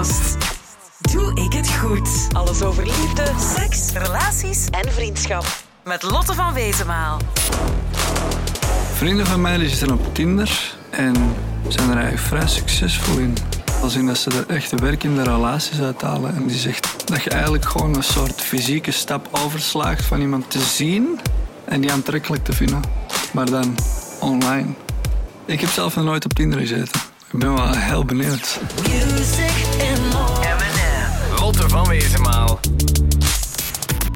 podcast. Doe ik het goed? Alles over liefde, seks, relaties en vriendschap. Met Lotte van Wezenmaal. Vrienden van mij die zitten op Tinder en zijn er eigenlijk vrij succesvol in. Als in dat ze er echte werk in de relaties uithalen. En die zegt dat je eigenlijk gewoon een soort fysieke stap overslaagt van iemand te zien en die aantrekkelijk te vinden. Maar dan online. Ik heb zelf nog nooit op Tinder gezeten. Ik ben wel heel benieuwd. Lotte van Wezenmaal.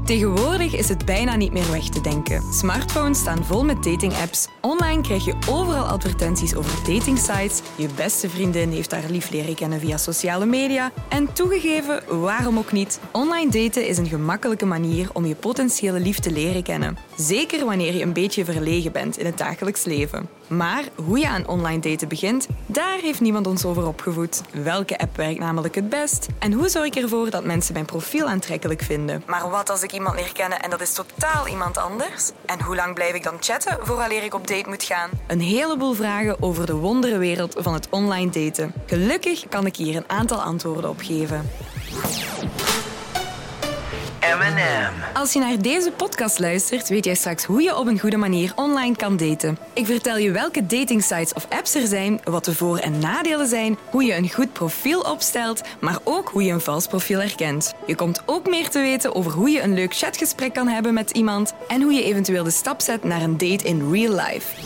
Tegenwoordig is het bijna niet meer weg te denken. Smartphones staan vol met datingapps. Online krijg je overal advertenties over datingsites. Je beste vriendin heeft haar lief leren kennen via sociale media. En toegegeven, waarom ook niet? Online daten is een gemakkelijke manier om je potentiële lief te leren kennen. Zeker wanneer je een beetje verlegen bent in het dagelijks leven. Maar hoe je aan online daten begint, daar heeft niemand ons over opgevoed. Welke app werkt namelijk het best? En hoe zorg ik ervoor dat mensen mijn profiel aantrekkelijk vinden? Maar wat als ik iemand leer kennen en dat is totaal iemand anders? En hoe lang blijf ik dan chatten vooraleer ik op date moet gaan? Een heleboel vragen over de wonderenwereld van het online daten. Gelukkig kan ik hier een aantal antwoorden op geven. M&M. Als je naar deze podcast luistert, weet jij straks hoe je op een goede manier online kan daten. Ik vertel je welke datingsites of apps er zijn, wat de voor- en nadelen zijn, hoe je een goed profiel opstelt, maar ook hoe je een vals profiel herkent. Je komt ook meer te weten over hoe je een leuk chatgesprek kan hebben met iemand en hoe je eventueel de stap zet naar een date in real life.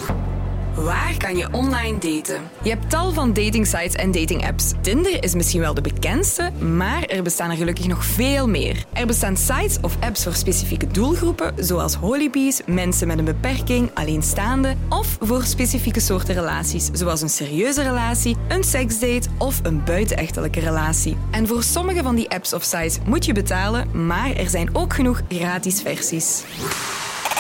Waar kan je online daten? Je hebt tal van datingsites en datingapps. Tinder is misschien wel de bekendste, maar er bestaan er gelukkig nog veel meer. Er bestaan sites of apps voor specifieke doelgroepen, zoals holibies, mensen met een beperking, alleenstaande, of voor specifieke soorten relaties, zoals een serieuze relatie, een seksdate of een buitenechtelijke relatie. En voor sommige van die apps of sites moet je betalen, maar er zijn ook genoeg gratis versies.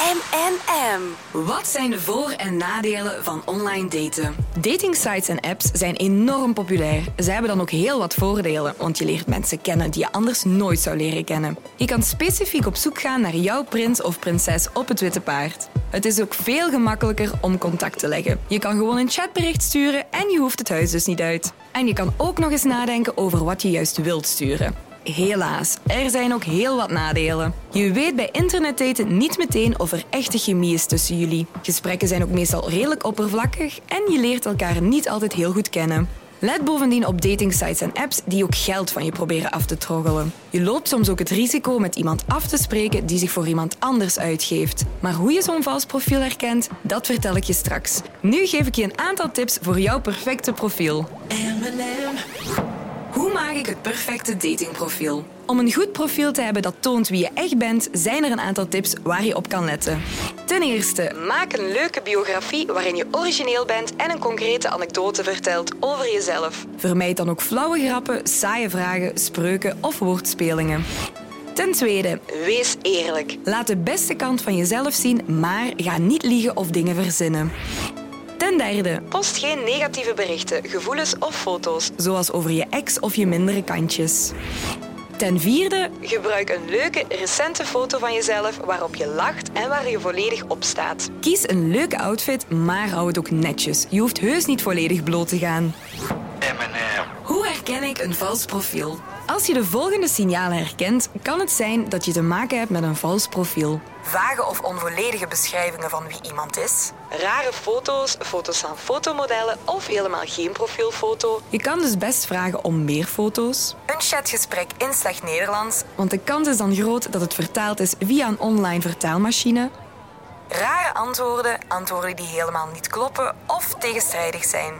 M&M. Wat zijn de voor- en nadelen van online daten? Datingsites en apps zijn enorm populair. Ze hebben dan ook heel wat voordelen, want je leert mensen kennen die je anders nooit zou leren kennen. Je kan specifiek op zoek gaan naar jouw prins of prinses op het witte paard. Het is ook veel gemakkelijker om contact te leggen. Je kan gewoon een chatbericht sturen en je hoeft het huis dus niet uit. En je kan ook nog eens nadenken over wat je juist wilt sturen. Helaas, er zijn ook heel wat nadelen. Je weet bij internetdaten niet meteen of er echte chemie is tussen jullie. Gesprekken zijn ook meestal redelijk oppervlakkig en je leert elkaar niet altijd heel goed kennen. Let bovendien op datingsites en apps die ook geld van je proberen af te troggelen. Je loopt soms ook het risico met iemand af te spreken die zich voor iemand anders uitgeeft. Maar hoe je zo'n vals profiel herkent, dat vertel ik je straks. Nu geef ik je een aantal tips voor jouw perfecte profiel. Hoe maak ik het perfecte datingprofiel? Om een goed profiel te hebben dat toont wie je echt bent, zijn er een aantal tips waar je op kan letten. Ten eerste, maak een leuke biografie waarin je origineel bent en een concrete anekdote vertelt over jezelf. Vermijd dan ook flauwe grappen, saaie vragen, spreuken of woordspelingen. Ten tweede, wees eerlijk. Laat de beste kant van jezelf zien, maar ga niet liegen of dingen verzinnen. Ten derde, post geen negatieve berichten, gevoelens of foto's, zoals over je ex of je mindere kantjes. Ten vierde, gebruik een leuke, recente foto van jezelf waarop je lacht en waar je volledig op staat. Kies een leuke outfit, maar hou het ook netjes. Je hoeft heus niet volledig bloot te gaan. M&M. Hoe herken ik een vals profiel? Als je de volgende signalen herkent, kan het zijn dat je te maken hebt met een vals profiel. Vage of onvolledige beschrijvingen van wie iemand is. Rare foto's, foto's van fotomodellen of helemaal geen profielfoto. Je kan dus best vragen om meer foto's. Een chatgesprek in slecht Nederlands, want de kans is dan groot dat het vertaald is via een online vertaalmachine. Rare antwoorden, antwoorden die helemaal niet kloppen of tegenstrijdig zijn.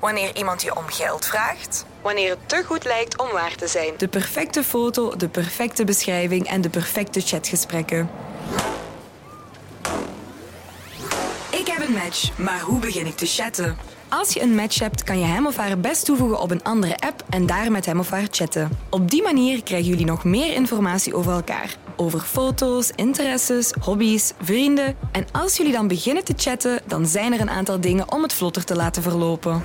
Wanneer iemand je om geld vraagt. Wanneer het te goed lijkt om waar te zijn. De perfecte foto, de perfecte beschrijving en de perfecte chatgesprekken. Ik heb een match, maar hoe begin ik te chatten? Als je een match hebt, kan je hem of haar best toevoegen op een andere app en daar met hem of haar chatten. Op die manier krijgen jullie nog meer informatie over elkaar. Over foto's, interesses, hobby's, vrienden. En als jullie dan beginnen te chatten, dan zijn er een aantal dingen om het vlotter te laten verlopen.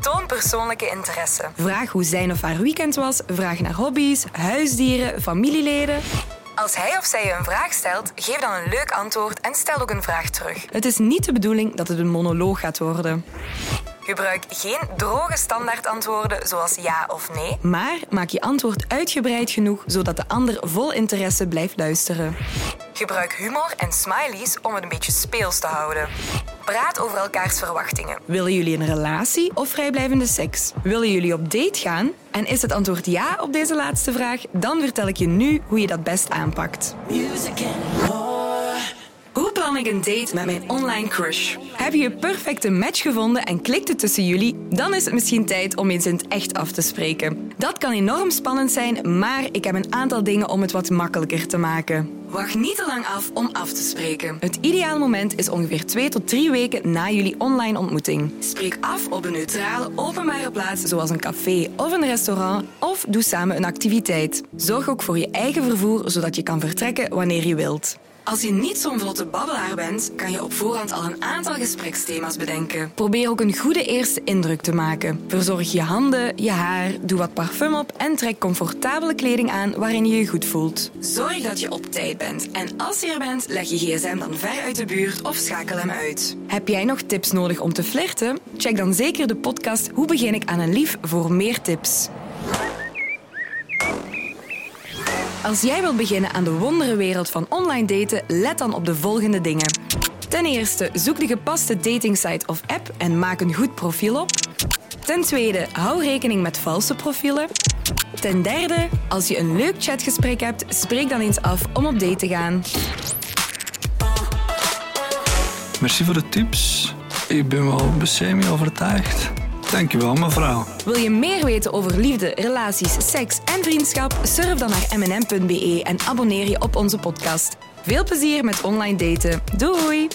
Toon persoonlijke interesse. Vraag hoe zijn of haar weekend was. Vraag naar hobby's, huisdieren, familieleden. Als hij of zij je een vraag stelt, geef dan een leuk antwoord en stel ook een vraag terug. Het is niet de bedoeling dat het een monoloog gaat worden. Gebruik geen droge standaardantwoorden zoals ja of nee, maar maak je antwoord uitgebreid genoeg zodat de ander vol interesse blijft luisteren. Gebruik humor en smileys om het een beetje speels te houden. Praat over elkaars verwachtingen. Willen jullie een relatie of vrijblijvende seks? Willen jullie op date gaan? En is het antwoord ja op deze laatste vraag? Dan vertel ik je nu hoe je dat best aanpakt. Hoe plan een date met mijn online crush? Heb je je perfecte match gevonden en klikt het tussen jullie? Dan is het misschien tijd om eens in echt af te spreken. Dat kan enorm spannend zijn, maar ik heb een aantal dingen om het wat makkelijker te maken. Wacht niet te lang af om af te spreken. Het ideale moment is ongeveer twee tot drie weken na jullie online ontmoeting. Spreek af op een neutrale, openbare plaats zoals een café of een restaurant of doe samen een activiteit. Zorg ook voor je eigen vervoer zodat je kan vertrekken wanneer je wilt. Als je niet zo'n vlotte babbelaar bent, kan je op voorhand al een aantal gespreksthema's bedenken. Probeer ook een goede eerste indruk te maken. Verzorg je handen, je haar, doe wat parfum op en trek comfortabele kleding aan waarin je je goed voelt. Zorg dat je op tijd bent en als je er bent, leg je gsm dan ver uit de buurt of schakel hem uit. Heb jij nog tips nodig om te flirten? Check dan zeker de podcast Hoe begin ik aan een lief voor meer tips. Als jij wilt beginnen aan de wonderenwereld van online daten, let dan op de volgende dingen. Ten eerste, zoek de gepaste datingsite of app en maak een goed profiel op. Ten tweede, hou rekening met valse profielen. Ten derde, als je een leuk chatgesprek hebt, spreek dan eens af om op date te gaan. Merci voor de tips. Ik ben wel semi-overtuigd. Dankjewel, mevrouw. Wil je meer weten over liefde, relaties, seks en vriendschap? Surf dan naar mnm.be en abonneer je op onze podcast. Veel plezier met online daten. Doei!